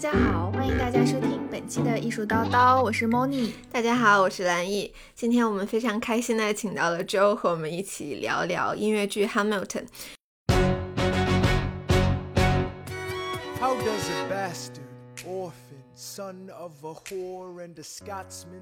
家好，欢迎大家收听本期的艺术叨叨，我是 Moni。大家好，我是蓝毅。今天我们非常开心的请到了 Joe 和我们一起聊聊音乐剧《Hamilton》。How does a bastard orphan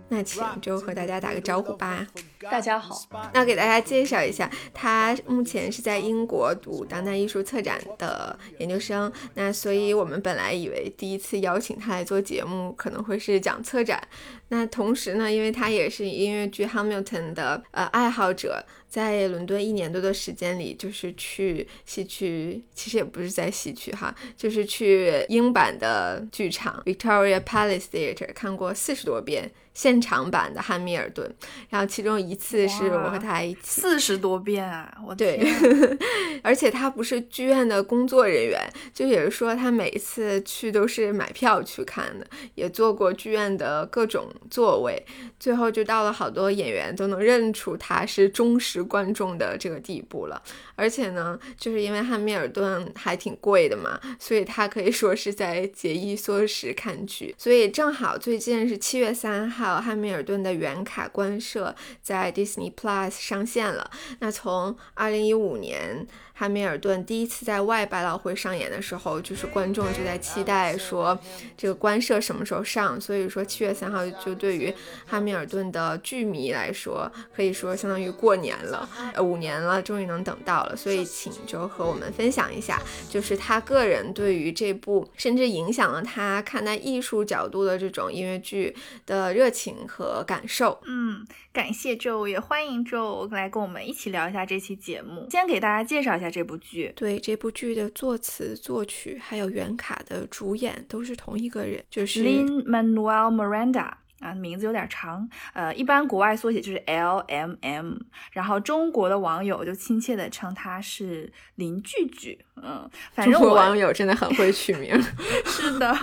那请周和大家打个招呼吧。大家好，那给大家介绍一下，他目前是在英国读当代艺术策展的研究生。那所以我们本来以为第一次邀请他来做节目可能会是讲策展。那同时呢，因为他也是音乐剧《Hamilton》的呃爱好者。在伦敦一年多的时间里，就是去西区，其实也不是在西区哈，就是去英版的剧场 Victoria Palace Theatre 看过四十多遍。现场版的《汉密尔顿》，然后其中一次是我和他一起四十多遍啊！我对 而且他不是剧院的工作人员，就也是说他每一次去都是买票去看的，也坐过剧院的各种座位，最后就到了好多演员都能认出他是忠实观众的这个地步了。而且呢，就是因为《汉密尔顿》还挺贵的嘛，所以他可以说是在节衣缩食看剧，所以正好最近是七月三号。汉密尔顿的原卡官摄在 Disney Plus 上线了。那从二零一五年。汉密尔顿第一次在外百老汇上演的时候，就是观众就在期待说这个官摄什么时候上。所以说七月三号就对于汉密尔顿的剧迷来说，可以说相当于过年了，呃五年了，终于能等到了。所以请就和我们分享一下，就是他个人对于这部甚至影响了他看待艺术角度的这种音乐剧的热情和感受。嗯。感谢 Joe，也欢迎 Joe 来跟我们一起聊一下这期节目。先给大家介绍一下这部剧。对，这部剧的作词、作曲还有原卡的主演都是同一个人，就是 Lin Manuel Miranda。啊，名字有点长，呃，一般国外缩写就是 L M M，然后中国的网友就亲切的称他是林聚聚，嗯，反正我网友真的很会取名。是的，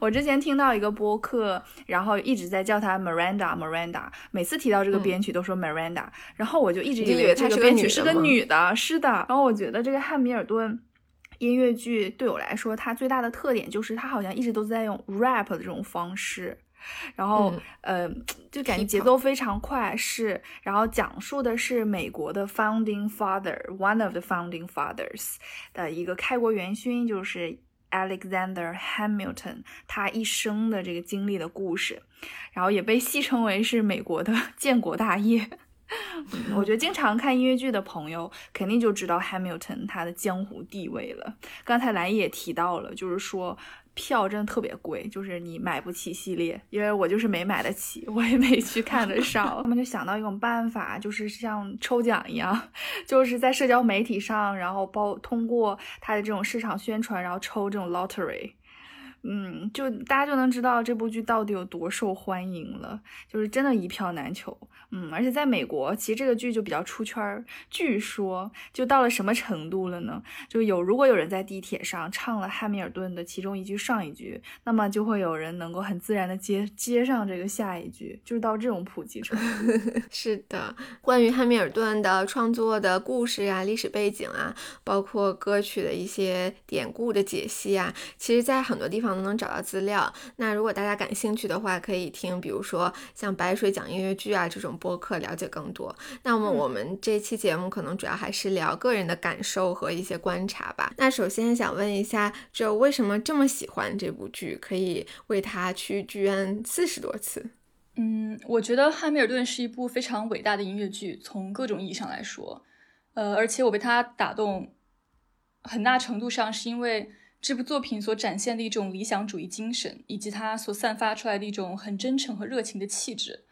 我之前听到一个播客，然后一直在叫他 Miranda Miranda，每次提到这个编曲都说 Miranda，然后我就一直以为这个编曲是个女的，是的。然后我觉得这个汉密尔顿音乐剧对我来说，它最大的特点就是它好像一直都在用 rap 的这种方式。然后，呃，就感觉节奏非常快，是。然后讲述的是美国的 founding father，one of the founding fathers 的一个开国元勋，就是 Alexander Hamilton，他一生的这个经历的故事。然后也被戏称为是美国的 建国大业。我觉得经常看音乐剧的朋友肯定就知道 Hamilton 他的江湖地位了。刚才蓝也提到了，就是说。票真的特别贵，就是你买不起系列，因为我就是没买得起，我也没去看得上。他们就想到一种办法，就是像抽奖一样，就是在社交媒体上，然后包通过他的这种市场宣传，然后抽这种 lottery。嗯，就大家就能知道这部剧到底有多受欢迎了，就是真的一票难求。嗯，而且在美国，其实这个剧就比较出圈儿。据说就到了什么程度了呢？就有如果有人在地铁上唱了汉密尔顿的其中一句上一句，那么就会有人能够很自然的接接上这个下一句，就是到这种普及程度。是的，关于汉密尔顿的创作的故事啊、历史背景啊，包括歌曲的一些典故的解析啊，其实在很多地方都能找到资料。那如果大家感兴趣的话，可以听，比如说像白水讲音乐剧啊这种。播客了解更多。那么我们这期节目可能主要还是聊个人的感受和一些观察吧。那首先想问一下，就为什么这么喜欢这部剧，可以为他去剧院四十多次？嗯，我觉得《汉密尔顿》是一部非常伟大的音乐剧，从各种意义上来说，呃，而且我被它打动，很大程度上是因为这部作品所展现的一种理想主义精神，以及它所散发出来的一种很真诚和热情的气质。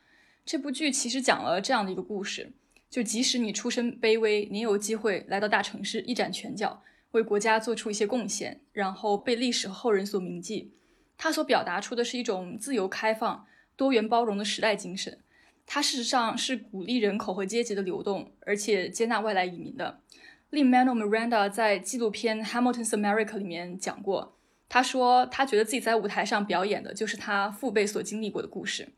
这部剧其实讲了这样的一个故事：，就即使你出身卑微，你有机会来到大城市一展拳脚，为国家做出一些贡献，然后被历史和后人所铭记。它所表达出的是一种自由开放、多元包容的时代精神。它事实上是鼓励人口和阶级的流动，而且接纳外来移民的。Lin-Manuel Miranda 在纪录片《Hamilton's America》里面讲过，他说他觉得自己在舞台上表演的就是他父辈所经历过的故事。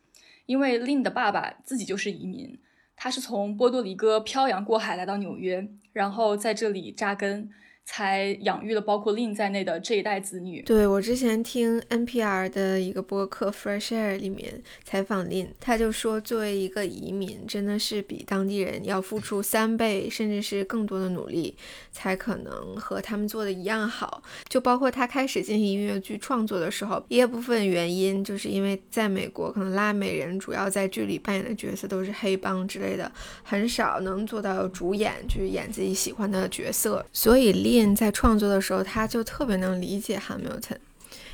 因为 Lin 的爸爸自己就是移民，他是从波多黎各漂洋过海来到纽约，然后在这里扎根，才养育了包括 Lin 在内的这一代子女。对我之前听 NPR 的一个播客 Fresh Air 里面采访 Lin，他就说，作为一个移民，真的是比当地人要付出三倍甚至是更多的努力，才可能和他们做的一样好。就包括他开始进行音乐剧创作的时候，一部分原因就是因为在美国，可能拉美人主要在剧里扮演的角色都是黑帮之类的，很少能做到主演，去演自己喜欢的角色，所以 Lin。在创作的时候，他就特别能理解 Hamilton，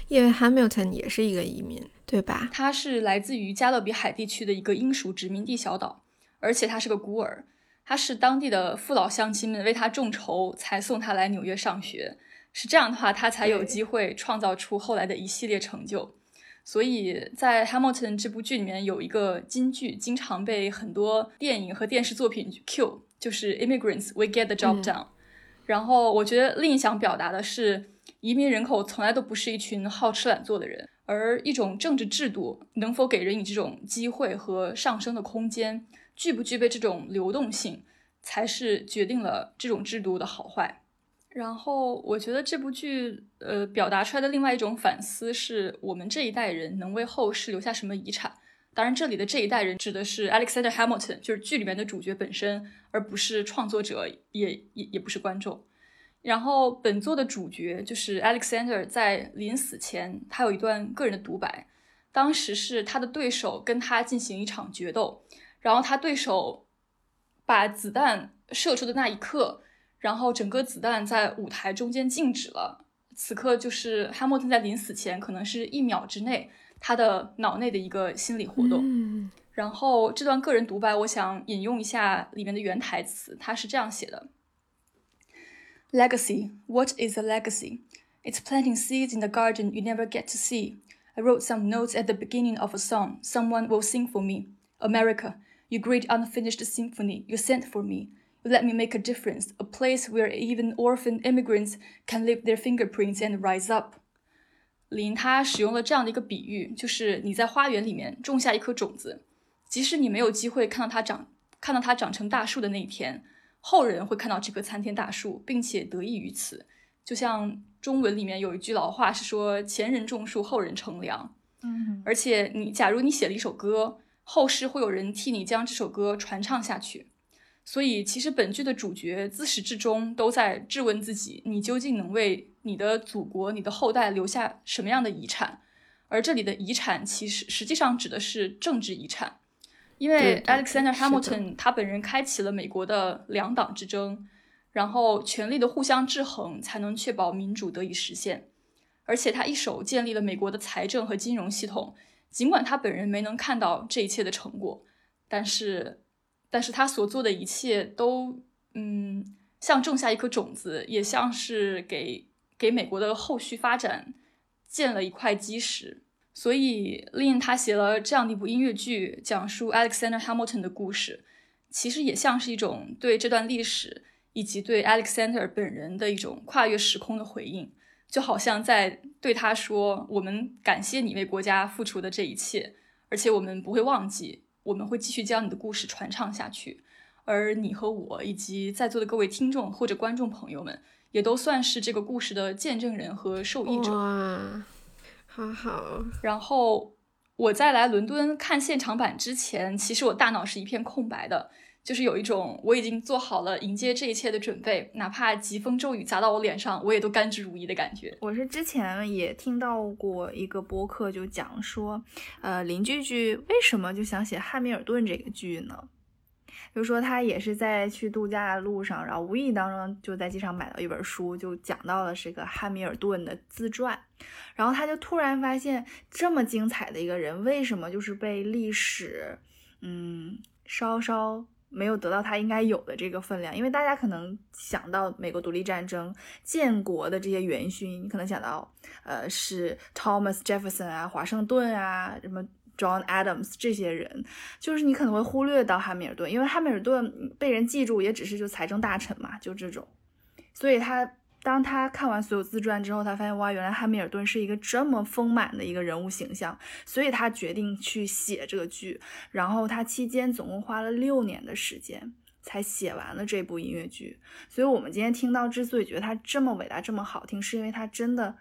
因为 Hamilton 也是一个移民，对吧？他是来自于加勒比海地区的一个英属殖民地小岛，而且他是个孤儿。他是当地的父老乡亲们为他众筹，才送他来纽约上学。是这样的话，他才有机会创造出后来的一系列成就。所以在 Hamilton 这部剧里面有一个金句，经常被很多电影和电视作品 cue，就是 Immigrants, we get the job done。然后我觉得另一想表达的是，移民人口从来都不是一群好吃懒做的人，而一种政治制度能否给人以这种机会和上升的空间，具不具备这种流动性，才是决定了这种制度的好坏。然后我觉得这部剧，呃，表达出来的另外一种反思是我们这一代人能为后世留下什么遗产。当然，这里的这一代人指的是 Alexander Hamilton，就是剧里面的主角本身，而不是创作者，也也也不是观众。然后，本作的主角就是 Alexander，在临死前，他有一段个人的独白。当时是他的对手跟他进行一场决斗，然后他对手把子弹射出的那一刻，然后整个子弹在舞台中间静止了。此刻就是 Hamilton 在临死前，可能是一秒之内。他的脑内的一个心理活动，然后这段个人独白，我想引用一下里面的原台词，他是这样写的：Legacy, what is a legacy? It's planting seeds in the garden you never get to see. I wrote some notes at the beginning of a song someone will sing for me. America, you great unfinished symphony you sent for me. You let me make a difference, a place where even orphan immigrants can leave their fingerprints and rise up. 林他使用了这样的一个比喻，就是你在花园里面种下一颗种子，即使你没有机会看到它长，看到它长成大树的那一天，后人会看到这棵参天大树，并且得益于此。就像中文里面有一句老话是说“前人种树，后人乘凉”。嗯，而且你假如你写了一首歌，后世会有人替你将这首歌传唱下去。所以，其实本剧的主角自始至终都在质问自己：你究竟能为你的祖国、你的后代留下什么样的遗产？而这里的遗产，其实实际上指的是政治遗产，因为 Alexander Hamilton 他本人开启了美国的两党之争，然后权力的互相制衡才能确保民主得以实现。而且他一手建立了美国的财政和金融系统，尽管他本人没能看到这一切的成果，但是。但是他所做的一切都，嗯，像种下一颗种子，也像是给给美国的后续发展建了一块基石。所以，Lin 他写了这样的一部音乐剧，讲述 Alexander Hamilton 的故事，其实也像是一种对这段历史以及对 Alexander 本人的一种跨越时空的回应，就好像在对他说：“我们感谢你为国家付出的这一切，而且我们不会忘记。”我们会继续将你的故事传唱下去，而你和我以及在座的各位听众或者观众朋友们，也都算是这个故事的见证人和受益者。哇，好好。然后我在来伦敦看现场版之前，其实我大脑是一片空白的。就是有一种我已经做好了迎接这一切的准备，哪怕疾风骤雨砸到我脸上，我也都甘之如饴的感觉。我是之前也听到过一个播客，就讲说，呃，林句句为什么就想写《汉密尔顿》这个剧呢？就说他也是在去度假的路上，然后无意当中就在机场买到一本书，就讲到了这个汉密尔顿的自传，然后他就突然发现，这么精彩的一个人，为什么就是被历史，嗯，稍稍。没有得到他应该有的这个分量，因为大家可能想到美国独立战争建国的这些元勋，你可能想到，呃，是 Thomas Jefferson 啊、华盛顿啊、什么 John Adams 这些人，就是你可能会忽略到汉密尔顿，因为汉密尔顿被人记住也只是就财政大臣嘛，就这种，所以他。当他看完所有自传之后，他发现哇，原来汉密尔顿是一个这么丰满的一个人物形象，所以他决定去写这个剧。然后他期间总共花了六年的时间才写完了这部音乐剧。所以，我们今天听到之所以觉得他这么伟大、这么好听，是因为他真的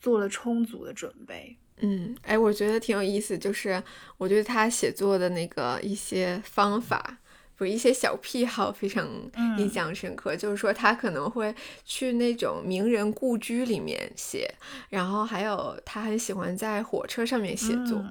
做了充足的准备。嗯，哎，我觉得挺有意思，就是我觉得他写作的那个一些方法，不是一些小癖好，非常印象深刻。就是说他可能会去那种名人故居里面写，然后还有他很喜欢在火车上面写作，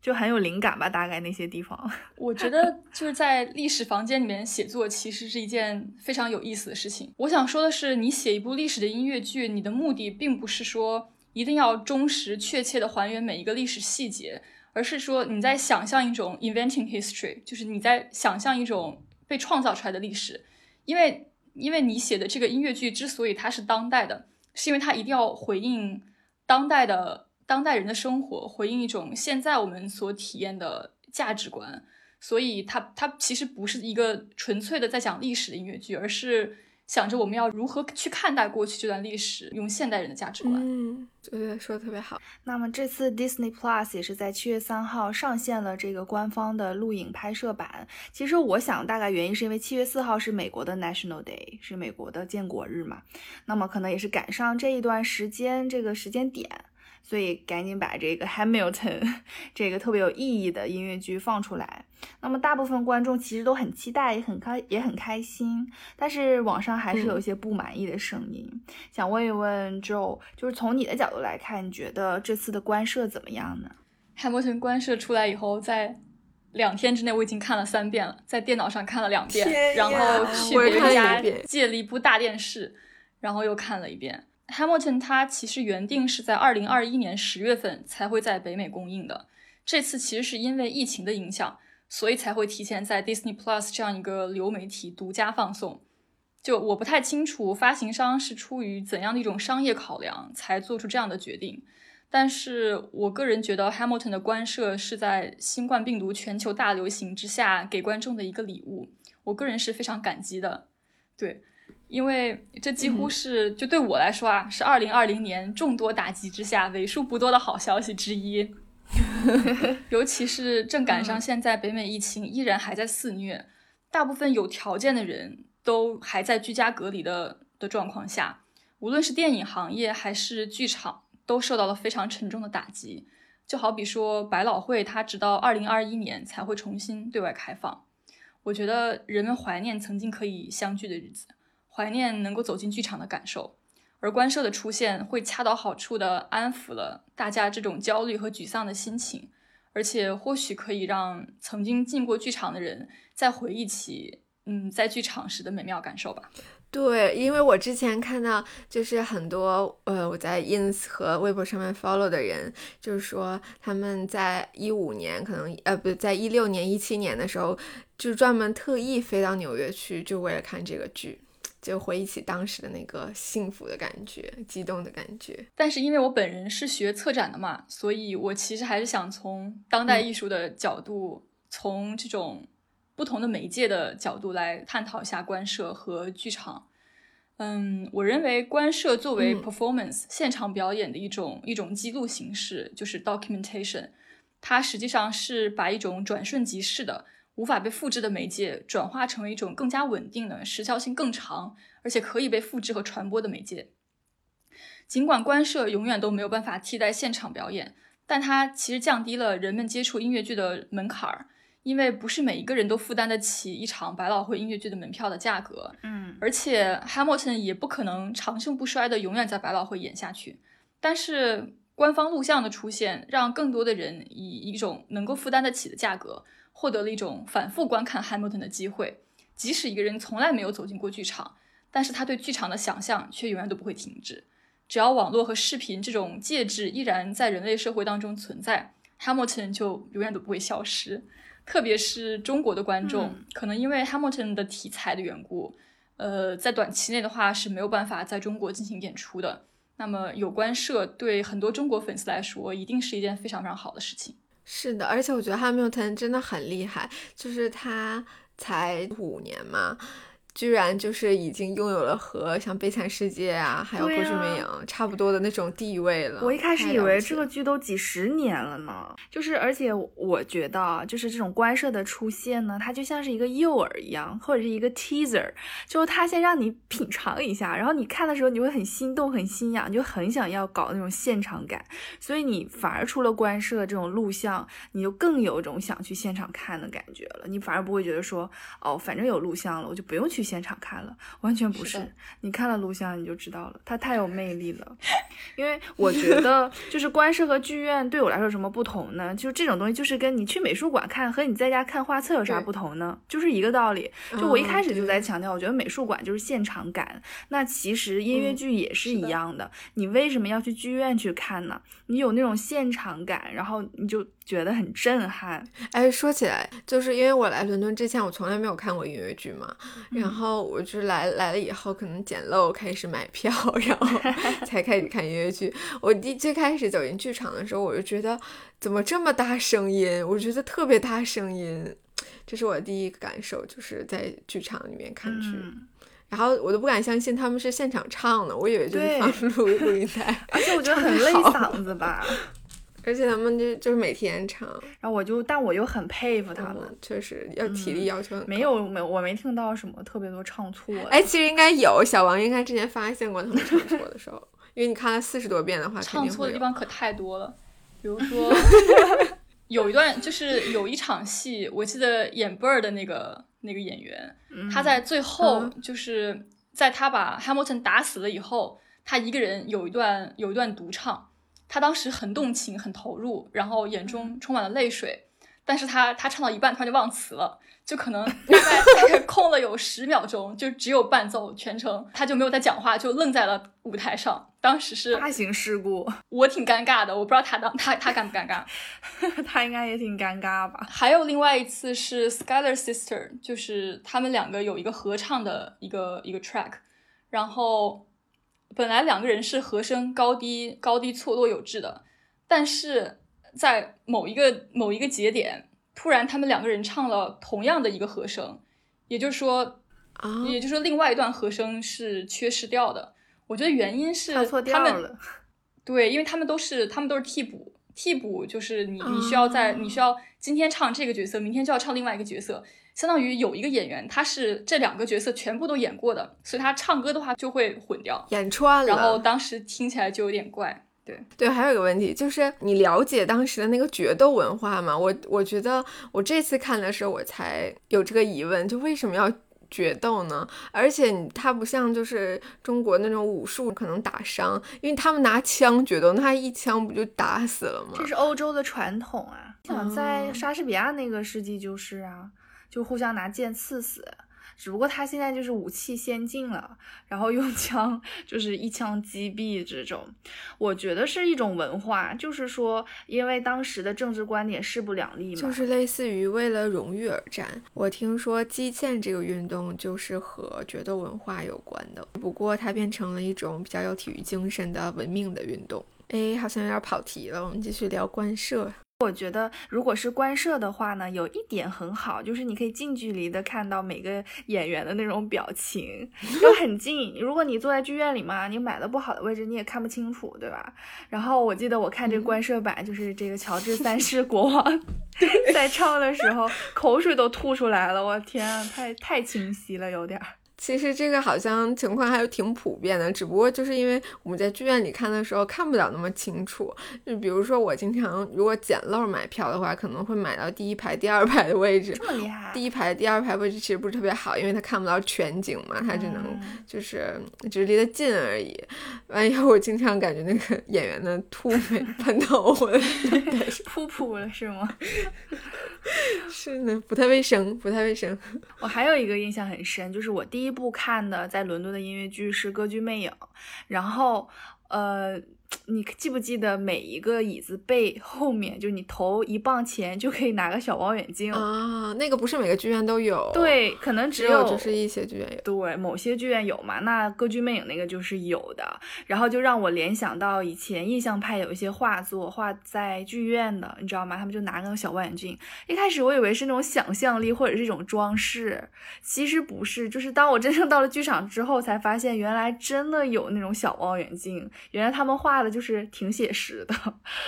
就很有灵感吧。大概那些地方，我觉得就是在历史房间里面写作，其实是一件非常有意思的事情。我想说的是，你写一部历史的音乐剧，你的目的并不是说。一定要忠实确切的还原每一个历史细节，而是说你在想象一种 inventing history，就是你在想象一种被创造出来的历史。因为，因为你写的这个音乐剧之所以它是当代的，是因为它一定要回应当代的当代人的生活，回应一种现在我们所体验的价值观。所以，它它其实不是一个纯粹的在讲历史的音乐剧，而是。想着我们要如何去看待过去这段历史，用现代人的价值观。嗯，对，说的特别好。那么这次 Disney Plus 也是在七月三号上线了这个官方的录影拍摄版。其实我想，大概原因是因为七月四号是美国的 National Day，是美国的建国日嘛。那么可能也是赶上这一段时间这个时间点。所以赶紧把这个 Hamilton 这个特别有意义的音乐剧放出来。那么大部分观众其实都很期待，也很开，也很开心。但是网上还是有一些不满意的声音。想问一问 Joe，就是从你的角度来看，你觉得这次的官摄怎么样呢？Hamilton 官摄出来以后，在两天之内我已经看了三遍了，在电脑上看了两遍，然后去别人家借了一部大电视，然后又看了一遍。Hamilton 它其实原定是在二零二一年十月份才会在北美公映的，这次其实是因为疫情的影响，所以才会提前在 Disney Plus 这样一个流媒体独家放送。就我不太清楚发行商是出于怎样的一种商业考量才做出这样的决定，但是我个人觉得 Hamilton 的官摄是在新冠病毒全球大流行之下给观众的一个礼物，我个人是非常感激的。对。因为这几乎是就对我来说啊，是二零二零年众多打击之下为数不多的好消息之一。尤其是正赶上现在北美疫情依然还在肆虐，大部分有条件的人都还在居家隔离的的状况下，无论是电影行业还是剧场，都受到了非常沉重的打击。就好比说百老汇，它直到二零二一年才会重新对外开放。我觉得人们怀念曾经可以相聚的日子。怀念能够走进剧场的感受，而官摄的出现会恰到好处的安抚了大家这种焦虑和沮丧的心情，而且或许可以让曾经进过剧场的人再回忆起，嗯，在剧场时的美妙感受吧。对，因为我之前看到就是很多呃我在 ins 和微博上面 follow 的人，就是说他们在一五年可能呃不在一六年一七年的时候，就专门特意飞到纽约去，就为了看这个剧。就回忆起当时的那个幸福的感觉，激动的感觉。但是因为我本人是学策展的嘛，所以我其实还是想从当代艺术的角度，从这种不同的媒介的角度来探讨一下官摄和剧场。嗯，我认为官摄作为 performance 现场表演的一种一种记录形式，就是 documentation，它实际上是把一种转瞬即逝的。无法被复制的媒介转化成为一种更加稳定的、时效性更长，而且可以被复制和传播的媒介。尽管官摄永远都没有办法替代现场表演，但它其实降低了人们接触音乐剧的门槛儿，因为不是每一个人都负担得起一场百老汇音乐剧的门票的价格。嗯，而且 Hamilton 也不可能长盛不衰的永远在百老汇演下去。但是官方录像的出现，让更多的人以一种能够负担得起的价格。获得了一种反复观看 Hamilton 的机会，即使一个人从来没有走进过剧场，但是他对剧场的想象却永远都不会停止。只要网络和视频这种介质依然在人类社会当中存在，Hamilton 就永远都不会消失。特别是中国的观众，可能因为 Hamilton 的题材的缘故，呃，在短期内的话是没有办法在中国进行演出的。那么有关社对很多中国粉丝来说，一定是一件非常非常好的事情。是的，而且我觉得 Hamilton 真的很厉害，就是他才五年嘛，居然就是已经拥有了和像《悲惨世界》啊，还有《歌剧魅影》差不多的那种地位了。我一开始以为这个剧都几十年了呢，就是而且我觉得，就是这种官设的出现呢，它就像是一个诱饵一样，或者是一个 teaser，就是它先让你品尝一下，然后你看的时候你会很心动、很心痒，就很想要搞那种现场感，所以你反而出了官设这种录像，你就更有一种想去现场看的感觉了，你反而不会觉得说，哦，反正有录像了，我就不用去现场看了，完全不是。你看了录像你就知道了，它太有魅力了。因为我觉得，就是官设和剧院对我来说有什么不同呢？就这种东西，就是跟你去美术馆看和你在家看画册有啥不同呢？就是一个道理。就我一开始就在强调，我觉得美术馆就是现场感，那其实音乐剧也是一样的。你为什么要去剧院去看呢？你有那种现场感，然后你就。觉得很震撼，哎，说起来，就是因为我来伦敦之前，我从来没有看过音乐剧嘛，然后我就来来了以后，可能捡漏开始买票，然后 才开始看音乐剧。我第最开始走进剧场的时候，我就觉得怎么这么大声音，我觉得特别大声音，这是我第一个感受，就是在剧场里面看剧，然后我都不敢相信他们是现场唱的，我以为就是放 录录音带，而且我觉得很累嗓子吧。而且他们就就是每天唱，然后我就，但我又很佩服他们，确实要体力要求很没有没我没听到什么特别多唱错。哎，其实应该有，小王应该之前发现过他们唱错的时候，因为你看了四十多遍的话，唱错的地方可太多了。比如说，有一段就是有一场戏，我记得演 Bird 的那个那个演员，他在最后就是在他把 Hamilton 打死了以后，他一个人有一段有一段独唱。他当时很动情，很投入，然后眼中充满了泪水。但是他他唱到一半，突然就忘词了，就可能 大概大概空了有十秒钟，就只有伴奏，全程他就没有在讲话，就愣在了舞台上。当时是大型事故，我挺尴尬的，我不知道他当他他尴不尴尬，他应该也挺尴尬吧。还有另外一次是 Skylar Sister，就是他们两个有一个合唱的一个一个 track，然后。本来两个人是和声高低高低错落有致的，但是在某一个某一个节点，突然他们两个人唱了同样的一个和声，也就是说，啊，也就是说另外一段和声是缺失掉的。我觉得原因是他们，对，因为他们都是他们都是替补，替补就是你你需要在你需要今天唱这个角色，明天就要唱另外一个角色。相当于有一个演员，他是这两个角色全部都演过的，所以他唱歌的话就会混掉，演串了。然后当时听起来就有点怪。对对，还有一个问题就是，你了解当时的那个决斗文化吗？我我觉得我这次看的时候，我才有这个疑问，就为什么要决斗呢？而且他不像就是中国那种武术可能打伤，因为他们拿枪决斗，那一枪不就打死了吗？这是欧洲的传统啊，想在莎士比亚那个世纪就是啊。就互相拿剑刺死，只不过他现在就是武器先进了，然后用枪 就是一枪击毙这种。我觉得是一种文化，就是说，因为当时的政治观点势不两立嘛，就是类似于为了荣誉而战。我听说击剑这个运动就是和决斗文化有关的，不过它变成了一种比较有体育精神的文明的运动。哎，好像有点跑题了，我们继续聊官社。我觉得，如果是官摄的话呢，有一点很好，就是你可以近距离的看到每个演员的那种表情，就很近。如果你坐在剧院里嘛，你买的不好的位置，你也看不清楚，对吧？然后我记得我看这个官摄版，就是这个乔治三世国王 在唱的时候，口水都吐出来了，我天，啊太太清晰了，有点儿。其实这个好像情况还是挺普遍的，只不过就是因为我们在剧院里看的时候看不了那么清楚。就比如说我经常如果捡漏买票的话，可能会买到第一排、第二排的位置。这么厉害！第一排、第二排位置其实不是特别好，因为他看不到全景嘛，他只能就是只是离得近而已。完以后我经常感觉那个演员的吐没 喷到我的 噗噗了是吗？是呢，不太卫生，不太卫生。我还有一个印象很深，就是我第一一部看的在伦敦的音乐剧是《歌剧魅影》，然后呃。你记不记得每一个椅子背后面，就是你投一磅钱就可以拿个小望远镜啊？那个不是每个剧院都有，对，可能只有就是一些剧院有，对，某些剧院有嘛？那歌剧魅影那个就是有的，然后就让我联想到以前印象派有一些画作画在剧院的，你知道吗？他们就拿那个小望远镜，一开始我以为是那种想象力或者是一种装饰，其实不是，就是当我真正到了剧场之后才发现，原来真的有那种小望远镜，原来他们画就是挺写实的，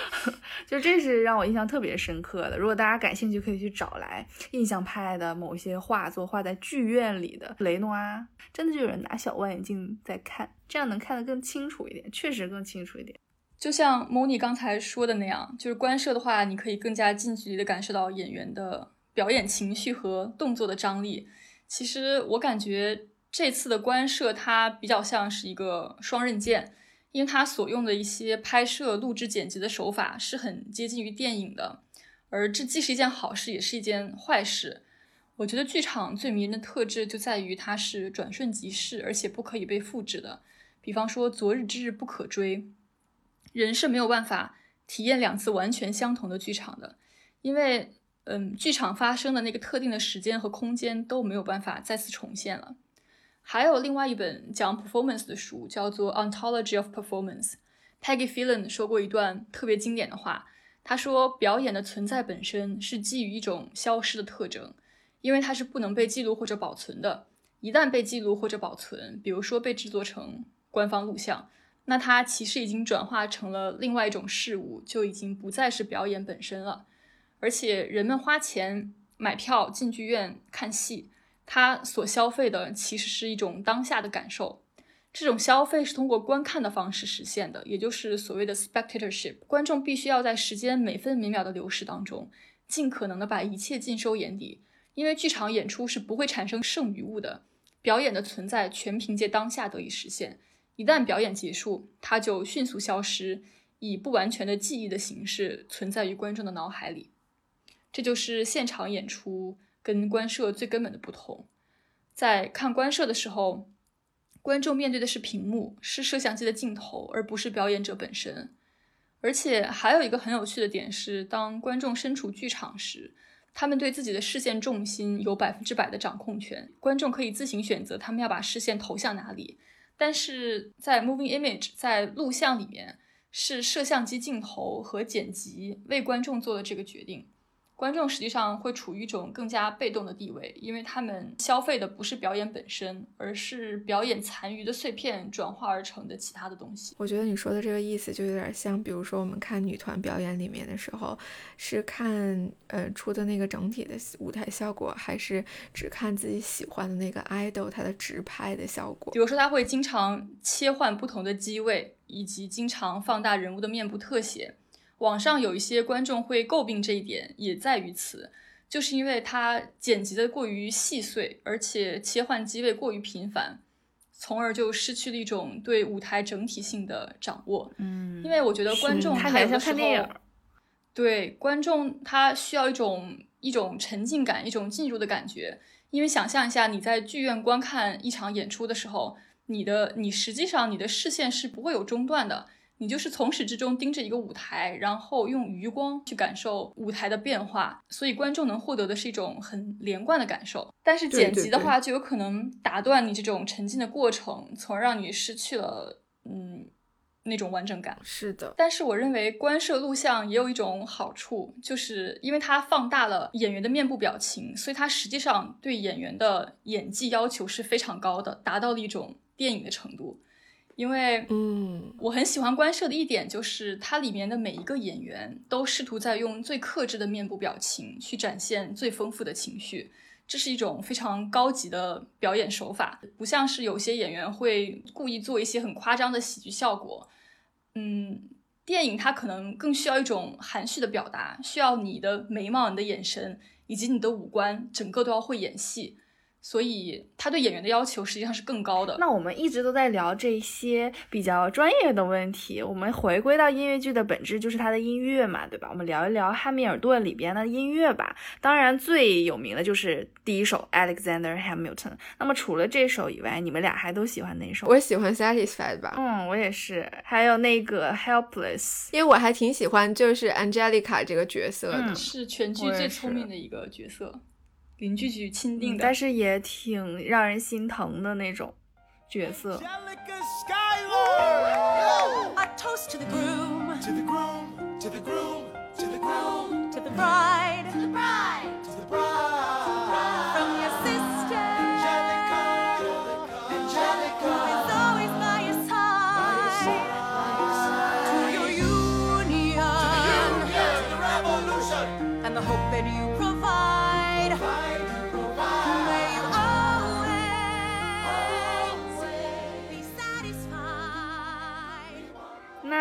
就这是让我印象特别深刻的。如果大家感兴趣，可以去找来印象派的某些画作画在剧院里的雷诺啊，真的就有人拿小望远镜在看，这样能看得更清楚一点，确实更清楚一点。就像 Moni 刚才说的那样，就是观摄的话，你可以更加近距离的感受到演员的表演情绪和动作的张力。其实我感觉这次的观摄它比较像是一个双刃剑。因为他所用的一些拍摄、录制、剪辑的手法是很接近于电影的，而这既是一件好事，也是一件坏事。我觉得剧场最迷人的特质就在于它是转瞬即逝，而且不可以被复制的。比方说“昨日之日不可追”，人是没有办法体验两次完全相同的剧场的，因为，嗯，剧场发生的那个特定的时间和空间都没有办法再次重现了。还有另外一本讲 performance 的书，叫做《Ontology of Performance》。Peggy Phelan 说过一段特别经典的话，他说：“表演的存在本身是基于一种消失的特征，因为它是不能被记录或者保存的。一旦被记录或者保存，比如说被制作成官方录像，那它其实已经转化成了另外一种事物，就已经不再是表演本身了。而且人们花钱买票进剧院看戏。”他所消费的其实是一种当下的感受，这种消费是通过观看的方式实现的，也就是所谓的 spectatorship。观众必须要在时间每分每秒的流逝当中，尽可能的把一切尽收眼底，因为剧场演出是不会产生剩余物的，表演的存在全凭借当下得以实现。一旦表演结束，它就迅速消失，以不完全的记忆的形式存在于观众的脑海里。这就是现场演出。跟观摄最根本的不同，在看观摄的时候，观众面对的是屏幕，是摄像机的镜头，而不是表演者本身。而且还有一个很有趣的点是，当观众身处剧场时，他们对自己的视线重心有百分之百的掌控权，观众可以自行选择他们要把视线投向哪里。但是在 moving image，在录像里面，是摄像机镜头和剪辑为观众做的这个决定。观众实际上会处于一种更加被动的地位，因为他们消费的不是表演本身，而是表演残余的碎片转化而成的其他的东西。我觉得你说的这个意思就有点像，比如说我们看女团表演里面的时候，是看呃出的那个整体的舞台效果，还是只看自己喜欢的那个 idol 它的直拍的效果？比如说他会经常切换不同的机位，以及经常放大人物的面部特写。网上有一些观众会诟病这一点，也在于此，就是因为它剪辑的过于细碎，而且切换机位过于频繁，从而就失去了一种对舞台整体性的掌握。嗯，因为我觉得观众他有的时候，对观众他需要一种一种沉浸感，一种进入的感觉。因为想象一下，你在剧院观看一场演出的时候，你的你实际上你的视线是不会有中断的。你就是从始至终盯着一个舞台，然后用余光去感受舞台的变化，所以观众能获得的是一种很连贯的感受。但是剪辑的话，就有可能打断你这种沉浸的过程，从而让你失去了嗯那种完整感。是的。但是我认为观摄录像也有一种好处，就是因为它放大了演员的面部表情，所以它实际上对演员的演技要求是非常高的，达到了一种电影的程度。因为，嗯，我很喜欢官摄的一点就是，它里面的每一个演员都试图在用最克制的面部表情去展现最丰富的情绪，这是一种非常高级的表演手法，不像是有些演员会故意做一些很夸张的喜剧效果。嗯，电影它可能更需要一种含蓄的表达，需要你的眉毛、你的眼神以及你的五官整个都要会演戏。所以他对演员的要求实际上是更高的。那我们一直都在聊这些比较专业的问题，我们回归到音乐剧的本质，就是它的音乐嘛，对吧？我们聊一聊《汉密尔顿》里边的音乐吧。当然最有名的就是第一首《Alexander Hamilton》。那么除了这首以外，你们俩还都喜欢哪首？我喜欢《Satisfied》吧。嗯，我也是。还有那个《Helpless》，因为我还挺喜欢就是 Angelica 这个角色的，是全剧最聪明的一个角色。邻居局钦定的，但是也挺让人心疼的那种角色。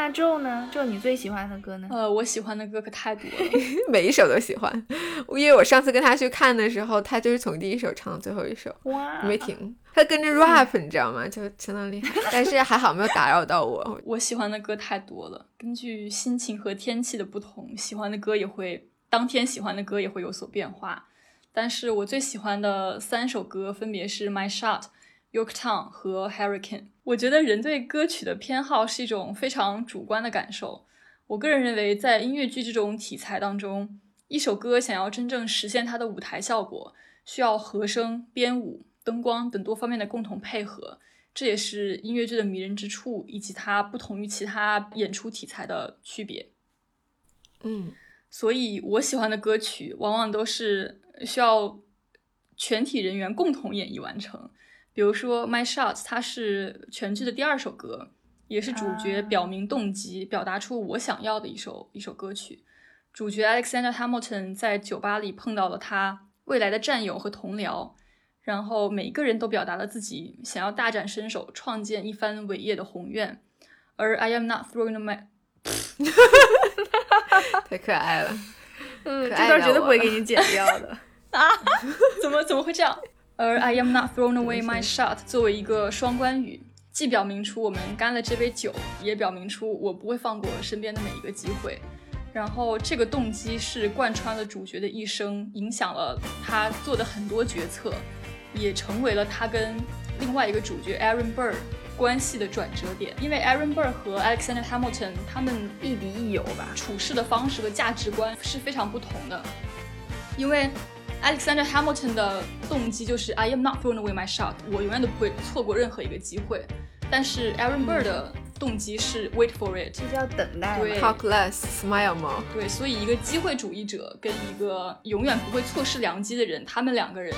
那 Joe 呢？Joe 你最喜欢的歌呢？呃，我喜欢的歌可太多了，每一首都喜欢。因为我上次跟他去看的时候，他就是从第一首唱到最后一首，哇，没停。他跟着 rap，你知道吗？就相当厉害。但是还好没有打扰到我。我喜欢的歌太多了，根据心情和天气的不同，喜欢的歌也会当天喜欢的歌也会有所变化。但是我最喜欢的三首歌分别是 My Shot。Yorktown 和 Hurricane，我觉得人对歌曲的偏好是一种非常主观的感受。我个人认为，在音乐剧这种题材当中，一首歌想要真正实现它的舞台效果，需要和声、编舞、灯光等多方面的共同配合。这也是音乐剧的迷人之处，以及它不同于其他演出题材的区别。嗯，所以我喜欢的歌曲往往都是需要全体人员共同演绎完成。比如说《My Shot》，它是全剧的第二首歌，也是主角表明动机、表达出我想要的一首一首歌曲。主角 Alexander Hamilton 在酒吧里碰到了他未来的战友和同僚，然后每个人都表达了自己想要大展身手、创建一番伟业的宏愿。而 I am not throwing away，太可爱了，嗯，这段绝对不会给你剪掉的 啊！怎么怎么会这样？而 I am not throwing away my shot 作为一个双关语，既表明出我们干了这杯酒，也表明出我不会放过身边的每一个机会。然后这个动机是贯穿了主角的一生，影响了他做的很多决策，也成为了他跟另外一个主角 Aaron Burr 关系的转折点。因为 Aaron Burr 和 Alexander Hamilton 他们亦敌亦友吧，处事的方式和价值观是非常不同的，因为。Alexander Hamilton 的动机就是 I am not throwing away my shot，我永远都不会错过任何一个机会。但是 Aaron Burr 的动机是 wait for it，这叫等待。对，talk less，smile more。对，所以一个机会主义者跟一个永远不会错失良机的人，他们两个人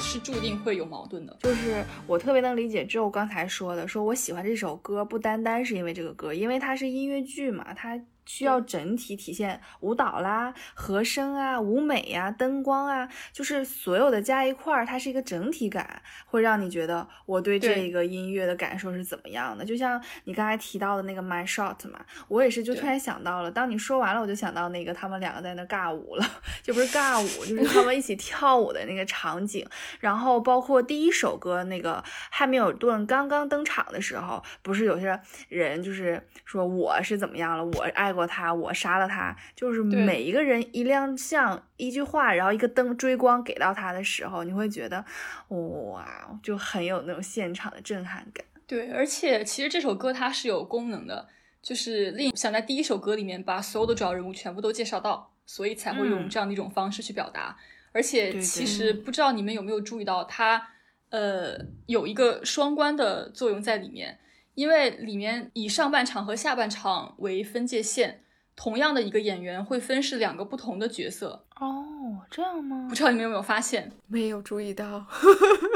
是注定会有矛盾的。就是我特别能理解 Joe 刚才说的，说我喜欢这首歌不单单是因为这个歌，因为它是音乐剧嘛，它。需要整体体现舞蹈啦、和声啊、舞美呀、灯光啊，就是所有的加一块儿，它是一个整体感，会让你觉得我对这一个音乐的感受是怎么样的。就像你刚才提到的那个 My Shot 嘛，我也是就突然想到了，当你说完了，我就想到那个他们两个在那尬舞了，就不是尬舞，就是他们一起跳舞的那个场景。然后包括第一首歌那个汉密尔顿刚刚登场的时候，不是有些人就是说我是怎么样了，我爱。过他，我杀了他，就是每一个人一亮相，一句话，然后一个灯追光给到他的时候，你会觉得哇，就很有那种现场的震撼感。对，而且其实这首歌它是有功能的，就是令想在第一首歌里面把所有的主要人物全部都介绍到，所以才会用这样的一种方式去表达。而且其实不知道你们有没有注意到，它呃有一个双关的作用在里面。因为里面以上半场和下半场为分界线，同样的一个演员会分饰两个不同的角色。哦，这样吗？不知道你们有没有发现？没有注意到。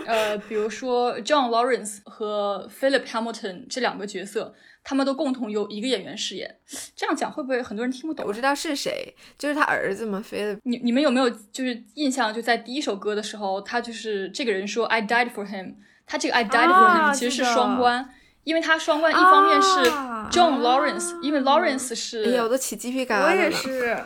呃，比如说 John Lawrence 和 Philip Hamilton 这两个角色，他们都共同由一个演员饰演。这样讲会不会很多人听不懂？我知道是谁，就是他儿子嘛，Philip。你你们有没有就是印象？就在第一首歌的时候，他就是这个人说 I died for him，他这个 I died for him 其实是双关。因为他双冠，一方面是 John Lawrence，因为 Lawrence 是，哎呀，我都起鸡皮疙瘩了。我也是，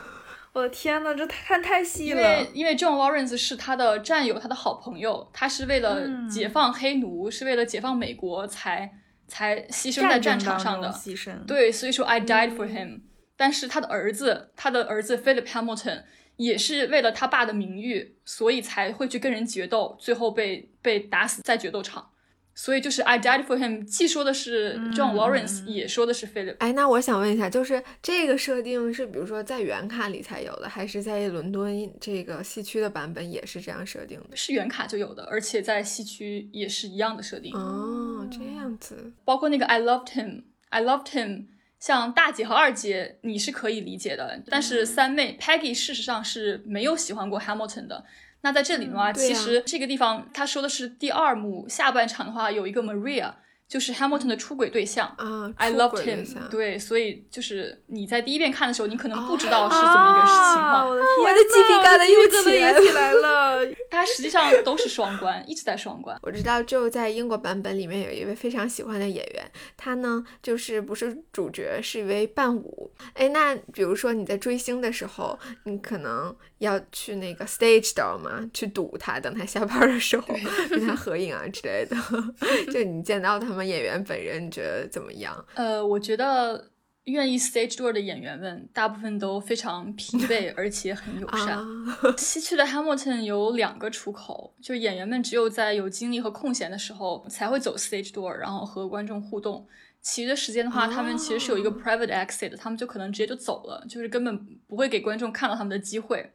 我的天呐，这看太细了。因为因为 John Lawrence 是他的战友，他的好朋友，他是为了解放黑奴，是为了解放美国才才牺牲在战场上的。牺牲。对，所以说 I died for him。但是他的儿子，他的儿子 Philip Hamilton 也是为了他爸的名誉，所以才会去跟人决斗，最后被被打死在决斗场。所以就是 I died for him，既说的是 John Lawrence，也说的是 Philip。哎，那我想问一下，就是这个设定是比如说在原卡里才有的，还是在伦敦这个西区的版本也是这样设定的？是原卡就有的，而且在西区也是一样的设定。哦，这样子。包括那个 I loved him，I loved him，像大姐和二姐你是可以理解的，但是三妹 Peggy 事实上是没有喜欢过 Hamilton 的。那在这里的话，其实这个地方他说的是第二幕下半场的话，有一个 Maria。就是 Hamilton 的出轨对象啊，I loved him。对，所以就是你在第一遍看的时候，你可能不知道是怎么一个情况。我的鸡皮疙瘩又起来了。它实际上都是双关，一直在双关。我知道，就在英国版本里面有一位非常喜欢的演员，他呢就是不是主角，是一位伴舞。哎，那比如说你在追星的时候，你可能要去那个 stage door 嘛，去堵他，等他下班的时候跟他合影啊之类的。就你见到他们。演员本人你觉得怎么样？呃，我觉得愿意 stage door 的演员们大部分都非常疲惫，而且很友善。西区的 Hamilton 有两个出口，就是演员们只有在有精力和空闲的时候才会走 stage door，然后和观众互动。其余的时间的话，他们其实是有一个 private exit，他们就可能直接就走了，就是根本不会给观众看到他们的机会。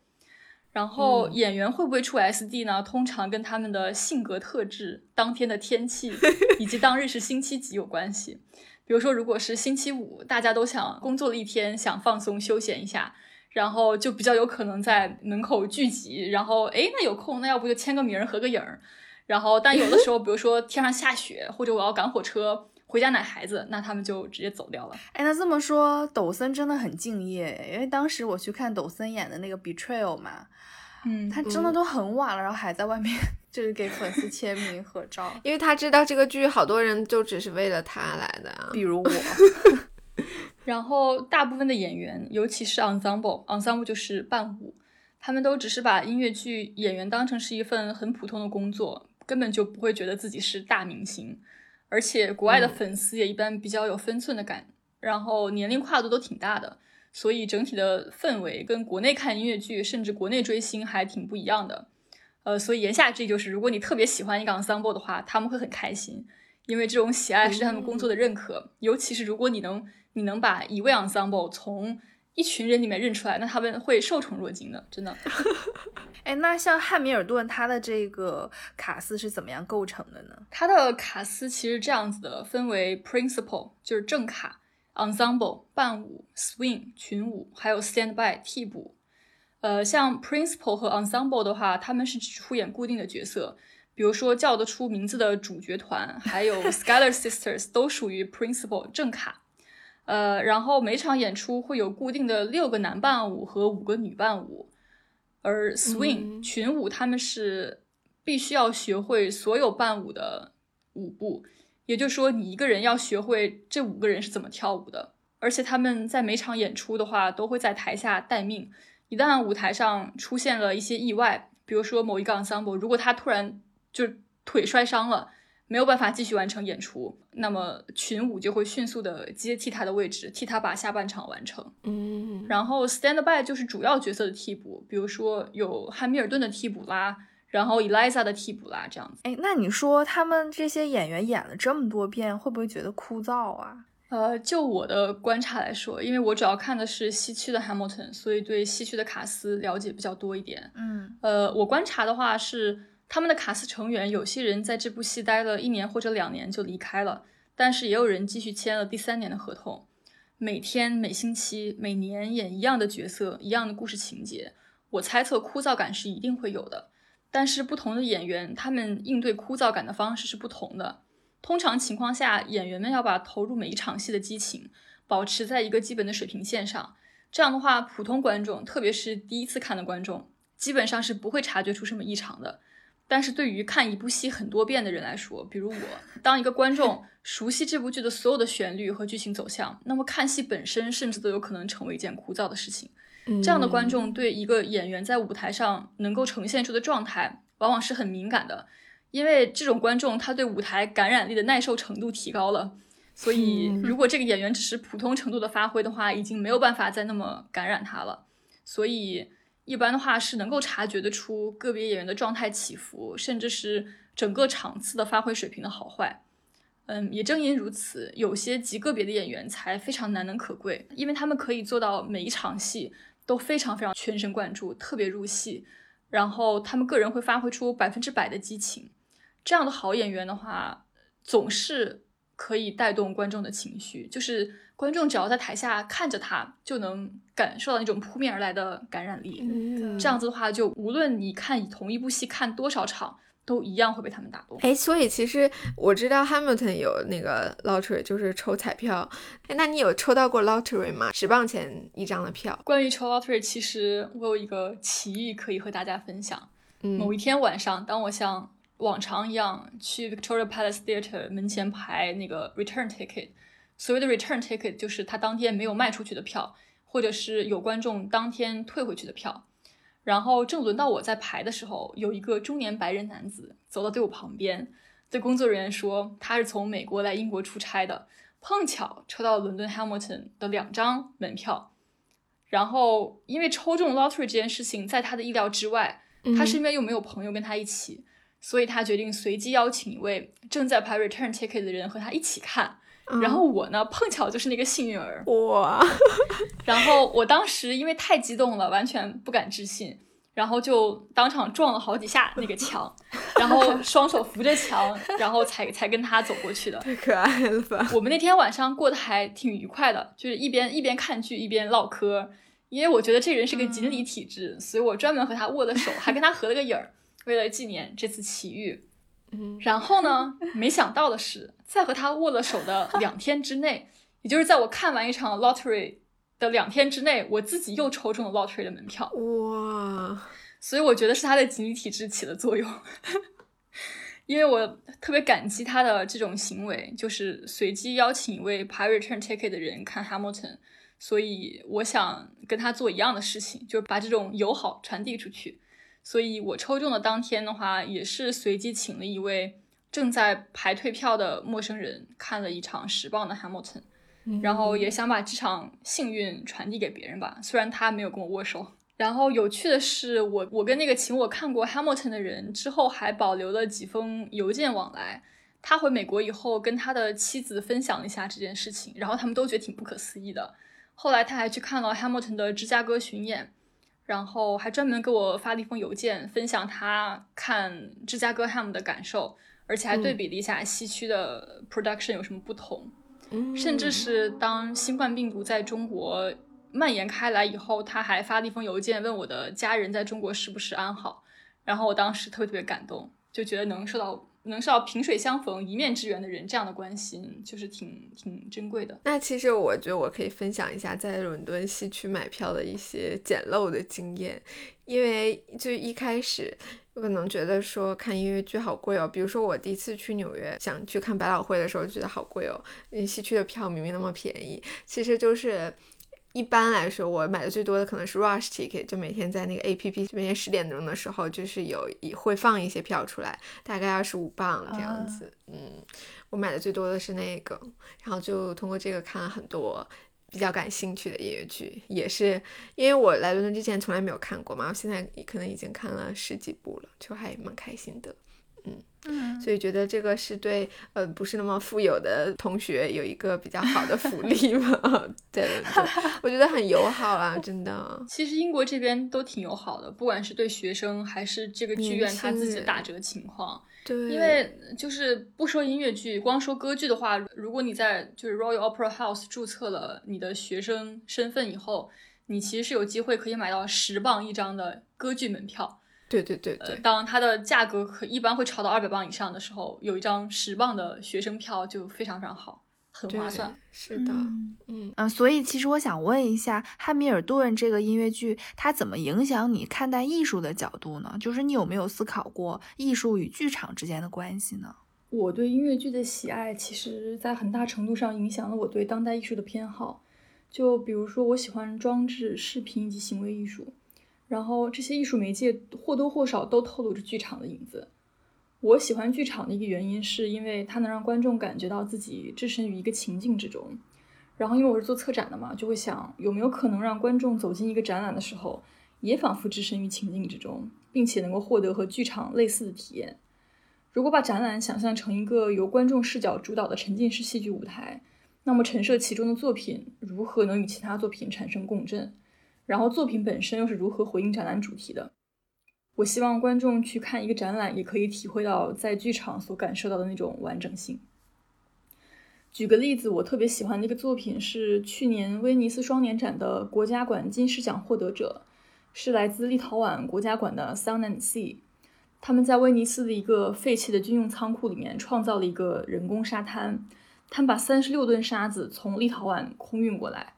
然后演员会不会出 SD 呢？通常跟他们的性格特质、当天的天气 以及当日是星期几有关系。比如说，如果是星期五，大家都想工作了一天，想放松休闲一下，然后就比较有可能在门口聚集。然后，哎，那有空，那要不就签个名、合个影儿。然后，但有的时候，比如说天上下雪，或者我要赶火车回家奶孩子，那他们就直接走掉了。哎，那这么说，抖森真的很敬业，因为当时我去看抖森演的那个《Betrayal》嘛。嗯，他真的都很晚了，然后还在外面 就是给粉丝签名合照，因为他知道这个剧好多人就只是为了他来的，比如我。然后大部分的演员，尤其是 ensemble，ensemble 就是伴舞，他们都只是把音乐剧演员当成是一份很普通的工作，根本就不会觉得自己是大明星。而且国外的粉丝也一般比较有分寸的感，然后年龄跨度都挺大的。所以整体的氛围跟国内看音乐剧，甚至国内追星还挺不一样的。呃，所以言下之意就是，如果你特别喜欢一个 ensemble 的话，他们会很开心，因为这种喜爱是他们工作的认可。尤其是如果你能你能把一位 ensemble 从一群人里面认出来，那他们会受宠若惊的，真的。哎，那像汉密尔顿他的这个卡司是怎么样构成的呢？他的卡司其实这样子的，分为 principal 就是正卡。Ensemble 伴舞、Swing 群舞，还有 Standby 替补。呃，像 Principal 和 Ensemble 的话，他们是只出演固定的角色，比如说叫得出名字的主角团，还有 Skylar Sisters 都属于 Principal 正卡。呃，然后每场演出会有固定的六个男伴舞和五个女伴舞，而 Swing 群舞他们是必须要学会所有伴舞的舞步。也就是说，你一个人要学会这五个人是怎么跳舞的，而且他们在每场演出的话，都会在台下待命。一旦舞台上出现了一些意外，比如说某一个 ensemble 如果他突然就腿摔伤了，没有办法继续完成演出，那么群舞就会迅速的接替他的位置，替他把下半场完成。嗯，然后 stand by 就是主要角色的替补，比如说有汉密尔顿的替补啦。然后 Eliza 的替补啦，这样子。哎，那你说他们这些演员演了这么多遍，会不会觉得枯燥啊？呃，就我的观察来说，因为我主要看的是西区的 Hamilton，所以对西区的卡斯了解比较多一点。嗯，呃，我观察的话是，他们的卡斯成员有些人在这部戏待了一年或者两年就离开了，但是也有人继续签了第三年的合同，每天、每星期、每年演一样的角色，一样的故事情节。我猜测枯燥感是一定会有的。但是不同的演员，他们应对枯燥感的方式是不同的。通常情况下，演员们要把投入每一场戏的激情保持在一个基本的水平线上。这样的话，普通观众，特别是第一次看的观众，基本上是不会察觉出什么异常的。但是对于看一部戏很多遍的人来说，比如我，当一个观众 熟悉这部剧的所有的旋律和剧情走向，那么看戏本身甚至都有可能成为一件枯燥的事情。这样的观众对一个演员在舞台上能够呈现出的状态，往往是很敏感的，因为这种观众他对舞台感染力的耐受程度提高了，所以如果这个演员只是普通程度的发挥的话，已经没有办法再那么感染他了。所以一般的话是能够察觉得出个别演员的状态起伏，甚至是整个场次的发挥水平的好坏。嗯，也正因如此，有些极个别的演员才非常难能可贵，因为他们可以做到每一场戏都非常非常全神贯注，特别入戏，然后他们个人会发挥出百分之百的激情。这样的好演员的话，总是可以带动观众的情绪，就是观众只要在台下看着他，就能感受到那种扑面而来的感染力。这样子的话，就无论你看同一部戏看多少场。都一样会被他们打动。哎，所以其实我知道 Hamilton 有那个 lottery，就是抽彩票。哎，那你有抽到过 lottery 吗？十磅钱一张的票。关于抽 lottery，其实我有一个奇遇可以和大家分享。某一天晚上，当我像往常一样去 Victoria Palace Theatre 门前排那个 return ticket，所谓的 return ticket 就是他当天没有卖出去的票，或者是有观众当天退回去的票。然后正轮到我在排的时候，有一个中年白人男子走到队伍旁边，对工作人员说他是从美国来英国出差的，碰巧抽到伦敦 Hamilton 的两张门票。然后因为抽中 lottery 这件事情在他的意料之外，他身边又没有朋友跟他一起，所以他决定随机邀请一位正在排 return ticket 的人和他一起看。然后我呢，碰巧就是那个幸运儿哇！然后我当时因为太激动了，完全不敢置信，然后就当场撞了好几下那个墙，然后双手扶着墙，然后才才跟他走过去的。太可爱了吧！我们那天晚上过得还挺愉快的，就是一边一边看剧一边唠嗑，因为我觉得这人是个锦鲤体质，所以我专门和他握了手，还跟他合了个影儿，为了纪念这次奇遇。嗯，然后呢？没想到的是，在和他握了手的两天之内，也就是在我看完一场 lottery 的两天之内，我自己又抽中了 lottery 的门票。哇！所以我觉得是他的锦鲤体质起了作用，因为我特别感激他的这种行为，就是随机邀请一位排 return ticket 的人看 Hamilton，所以我想跟他做一样的事情，就是把这种友好传递出去。所以我抽中的当天的话，也是随机请了一位正在排退票的陌生人看了一场十磅的 Hamilton，然后也想把这场幸运传递给别人吧。虽然他没有跟我握手。然后有趣的是，我我跟那个请我看过 Hamilton 的人之后还保留了几封邮件往来。他回美国以后跟他的妻子分享了一下这件事情，然后他们都觉得挺不可思议的。后来他还去看了 Hamilton 的芝加哥巡演。然后还专门给我发了一封邮件，分享他看芝加哥 Ham 的感受，而且还对比了一下西区的 production 有什么不同。嗯甚至是当新冠病毒在中国蔓延开来以后，他还发了一封邮件问我的家人在中国是不是安好。然后我当时特别特别感动，就觉得能受到。可能是要萍水相逢、一面之缘的人这样的关系，就是挺挺珍贵的。那其实我觉得我可以分享一下在伦敦西区买票的一些简陋的经验，因为就一开始我可能觉得说看音乐剧好贵哦。比如说我第一次去纽约想去看百老汇的时候，觉得好贵哦，因为西区的票明明那么便宜，其实就是。一般来说，我买的最多的可能是 Rush Ticket，就每天在那个 A P P，每天十点钟的时候，就是有会放一些票出来，大概二十五磅这样子。嗯，我买的最多的是那个，然后就通过这个看了很多比较感兴趣的音乐剧，也是因为我来伦敦之前从来没有看过嘛，我现在可能已经看了十几部了，就还蛮开心的。嗯。嗯，所以觉得这个是对呃不是那么富有的同学有一个比较好的福利嘛？对对，我觉得很友好啊，真的。其实英国这边都挺友好的，不管是对学生还是这个剧院他自己的打折情况。对，因为就是不说音乐剧，光说歌剧的话，如果你在就是 Royal Opera House 注册了你的学生身份以后，你其实是有机会可以买到十磅一张的歌剧门票。对对对对，当它的价格可一般会炒到二百磅以上的时候，有一张十磅的学生票就非常非常好，很划算。是的，嗯嗯，所以其实我想问一下，《汉密尔顿》这个音乐剧它怎么影响你看待艺术的角度呢？就是你有没有思考过艺术与剧场之间的关系呢？我对音乐剧的喜爱，其实在很大程度上影响了我对当代艺术的偏好。就比如说，我喜欢装置、视频以及行为艺术，然后这些艺术媒介或多或少都透露着剧场的影子。我喜欢剧场的一个原因，是因为它能让观众感觉到自己置身于一个情境之中。然后，因为我是做策展的嘛，就会想有没有可能让观众走进一个展览的时候，也仿佛置身于情境之中，并且能够获得和剧场类似的体验。如果把展览想象成一个由观众视角主导的沉浸式戏剧舞台，那么陈设其中的作品如何能与其他作品产生共振？然后作品本身又是如何回应展览主题的？我希望观众去看一个展览，也可以体会到在剧场所感受到的那种完整性。举个例子，我特别喜欢的一个作品是去年威尼斯双年展的国家馆金狮奖获得者，是来自立陶宛国家馆的 Sun and Sea。他们在威尼斯的一个废弃的军用仓库里面创造了一个人工沙滩，他们把三十六吨沙子从立陶宛空运过来，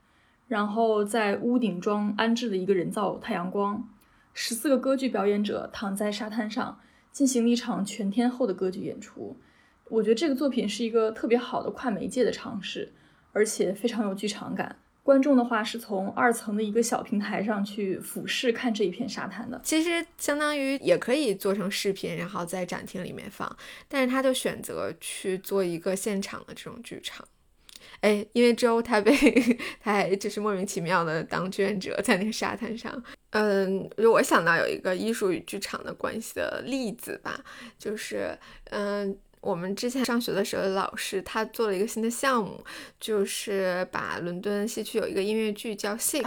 然后在屋顶装安置了一个人造太阳光。十四个歌剧表演者躺在沙滩上，进行了一场全天候的歌剧演出。我觉得这个作品是一个特别好的跨媒介的尝试，而且非常有剧场感。观众的话是从二层的一个小平台上去俯视看这一片沙滩的。其实相当于也可以做成视频，然后在展厅里面放，但是他就选择去做一个现场的这种剧场。哎，因为之后他被他还就是莫名其妙的当志愿者在那个沙滩上。嗯，我想到有一个艺术与剧场的关系的例子吧，就是嗯，我们之前上学的时候，老师他做了一个新的项目，就是把伦敦西区有一个音乐剧叫《Six》，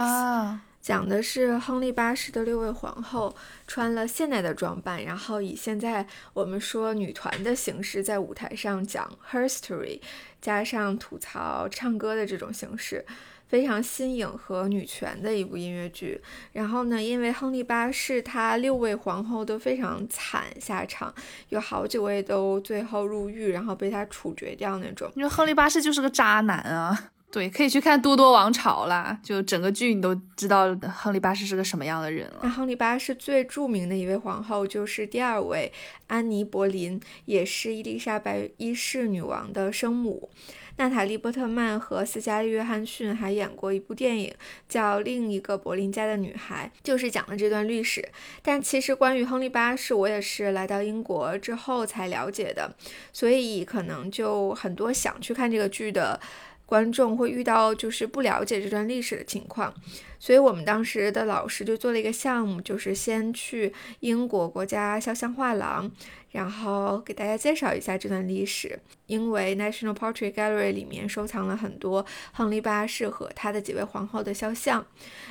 讲的是亨利八世的六位皇后穿了现代的装扮，然后以现在我们说女团的形式在舞台上讲 history，加上吐槽唱歌的这种形式。非常新颖和女权的一部音乐剧。然后呢，因为亨利八世他六位皇后都非常惨下场，有好几位都最后入狱，然后被他处决掉那种。因为亨利八世就是个渣男啊。对，可以去看《多多王朝》啦，就整个剧你都知道亨利八世是个什么样的人了。那亨利八世最著名的一位皇后就是第二位安妮·博林，也是伊丽莎白一世女王的生母。娜塔莉·波特曼和斯嘉丽·约翰逊还演过一部电影，叫《另一个柏林家的女孩》，就是讲的这段历史。但其实关于亨利八世，我也是来到英国之后才了解的，所以可能就很多想去看这个剧的观众会遇到就是不了解这段历史的情况。所以我们当时的老师就做了一个项目，就是先去英国国家肖像画廊。然后给大家介绍一下这段历史，因为 National Portrait Gallery 里面收藏了很多亨利八世和他的几位皇后的肖像。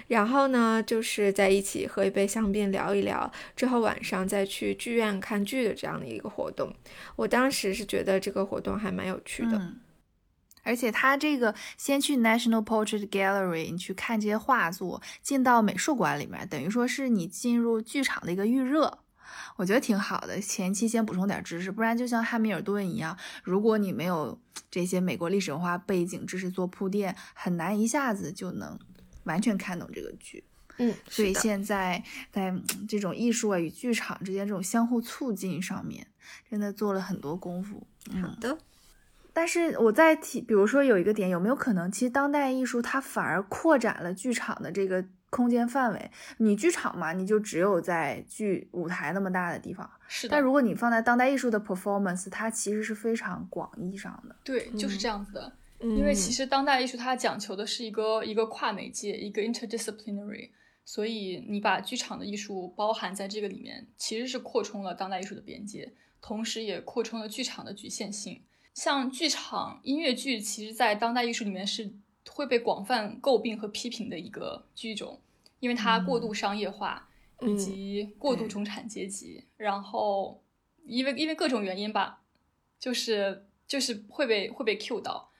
然后呢，就是在一起喝一杯香槟聊一聊，之后晚上再去剧院看剧的这样的一个活动。我当时是觉得这个活动还蛮有趣的，而且他这个先去 National Portrait Gallery 你去看这些画作，进到美术馆里面，等于说是你进入剧场的一个预热。我觉得挺好的，前期先补充点知识，不然就像汉密尔顿一样，如果你没有这些美国历史文化背景知识做铺垫，很难一下子就能完全看懂这个剧。嗯，所以现在在这种艺术啊与剧场之间这种相互促进上面，真的做了很多功夫。好的，但是我在提，比如说有一个点，有没有可能，其实当代艺术它反而扩展了剧场的这个？空间范围，你剧场嘛，你就只有在剧舞台那么大的地方。是的。但如果你放在当代艺术的 performance，它其实是非常广义上的。对，就是这样子的。因为其实当代艺术它讲求的是一个一个跨媒介，一个 interdisciplinary，所以你把剧场的艺术包含在这个里面，其实是扩充了当代艺术的边界，同时也扩充了剧场的局限性。像剧场音乐剧，其实在当代艺术里面是。会被广泛诟病和批评的一个剧种，因为它过度商业化以及过度中产阶级，然后因为因为各种原因吧，就是就是会被会被 Q 到，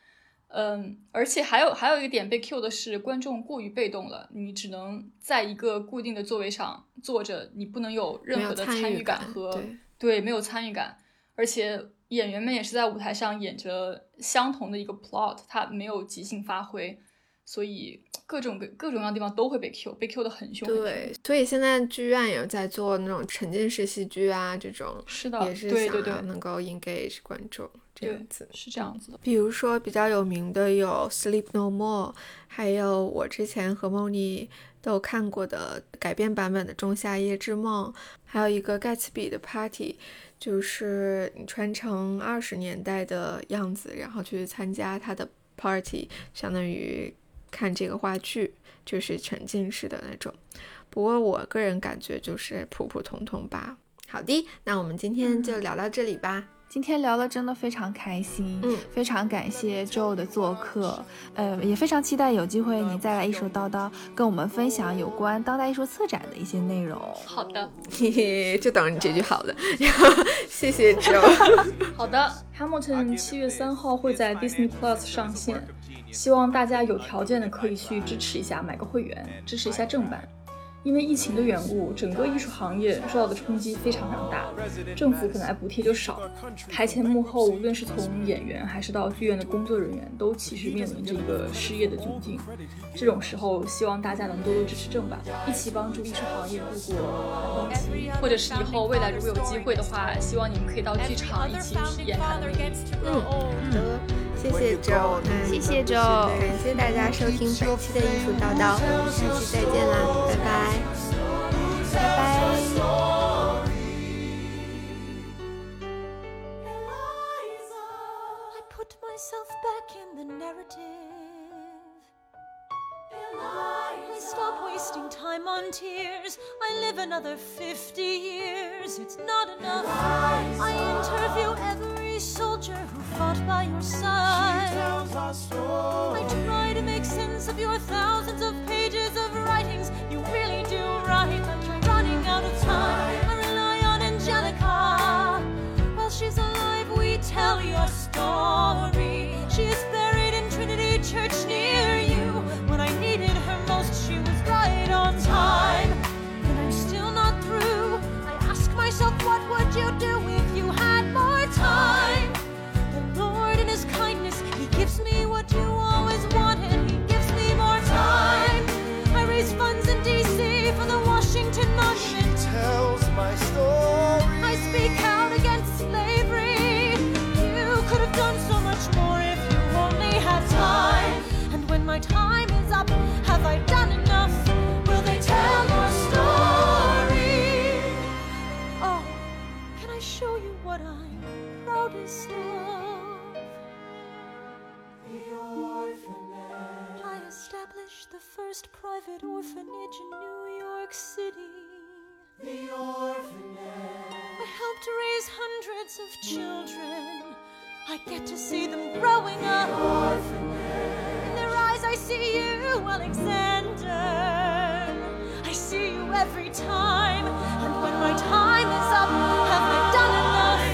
嗯，而且还有还有一个点被 Q 的是观众过于被动了，你只能在一个固定的座位上坐着，你不能有任何的参与感和对没有参与感，而且。演员们也是在舞台上演着相同的一个 plot，他没有即兴发挥，所以各种各各种各样的地方都会被 Q，被 Q 的很凶。对，所以现在剧院也在做那种沉浸式戏剧啊，这种是的，也是想要能够 engage 观众这样子。是这样子的。比如说比较有名的有 Sleep No More，还有我之前和梦妮都看过的改编版本的《仲夏夜之梦》，还有一个盖茨比的 Party。就是你穿成二十年代的样子，然后去参加他的 party，相当于看这个话剧，就是沉浸式的那种。不过我个人感觉就是普普通通吧。好的，那我们今天就聊到这里吧。今天聊的真的非常开心，嗯，非常感谢 Joe 的做客，呃，也非常期待有机会你再来艺术叨叨，跟我们分享有关当代艺术策展的一些内容。好的，嘿嘿，就等着你这句好的，谢谢 Joe。好的，Hamilton 七月三号会在 Disney Plus 上线，希望大家有条件的可以去支持一下，买个会员，支持一下正版。因为疫情的缘故，整个艺术行业受到的冲击非常非常大，政府本来补贴就少，台前幕后，无论是从演员还是到剧院的工作人员，都其实面临着一个失业的窘境。这种时候，希望大家能多多支持正版，一起帮助艺术行业度过寒冬期，或者是以后未来如果有机会的话，希望你们可以到剧场一起体验它的魅力。嗯，好的，谢谢周，谢谢周，感谢大家收听本期的艺术叨叨，我们下期再见啦，拜拜。拜拜。myself back in the narrative. Stop wasting time on tears. I live another 50 years. It's not enough. I interview every soldier who fought by your side. I try to make sense of your thousands of pages of writings. You really do write like you're running out of time. I rely on Angelica. While she's alive, we tell your story. She is buried in Trinity Church near my time is up, have I done enough? Will they tell your story? Oh, can I show you what I'm proudest of? The orphanage. I established the first private orphanage in New York City. The orphanage. I helped raise hundreds of children. I get to see them growing up. In their eyes, I see you, Alexander. I see you every time. And when my time is up, have I done enough?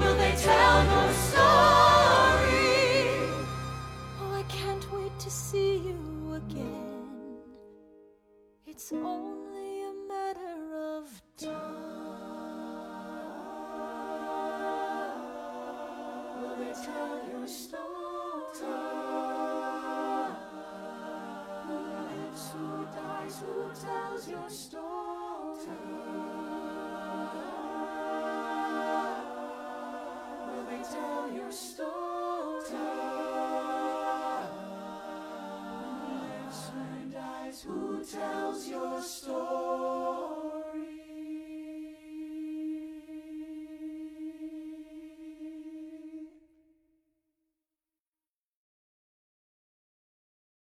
Will they tell your story? Oh, I can't wait to see you again. It's only a matter of time. Will they tell your story? Dies, who tells your story? Will they tell your story? Lives, who dies, who tells your story?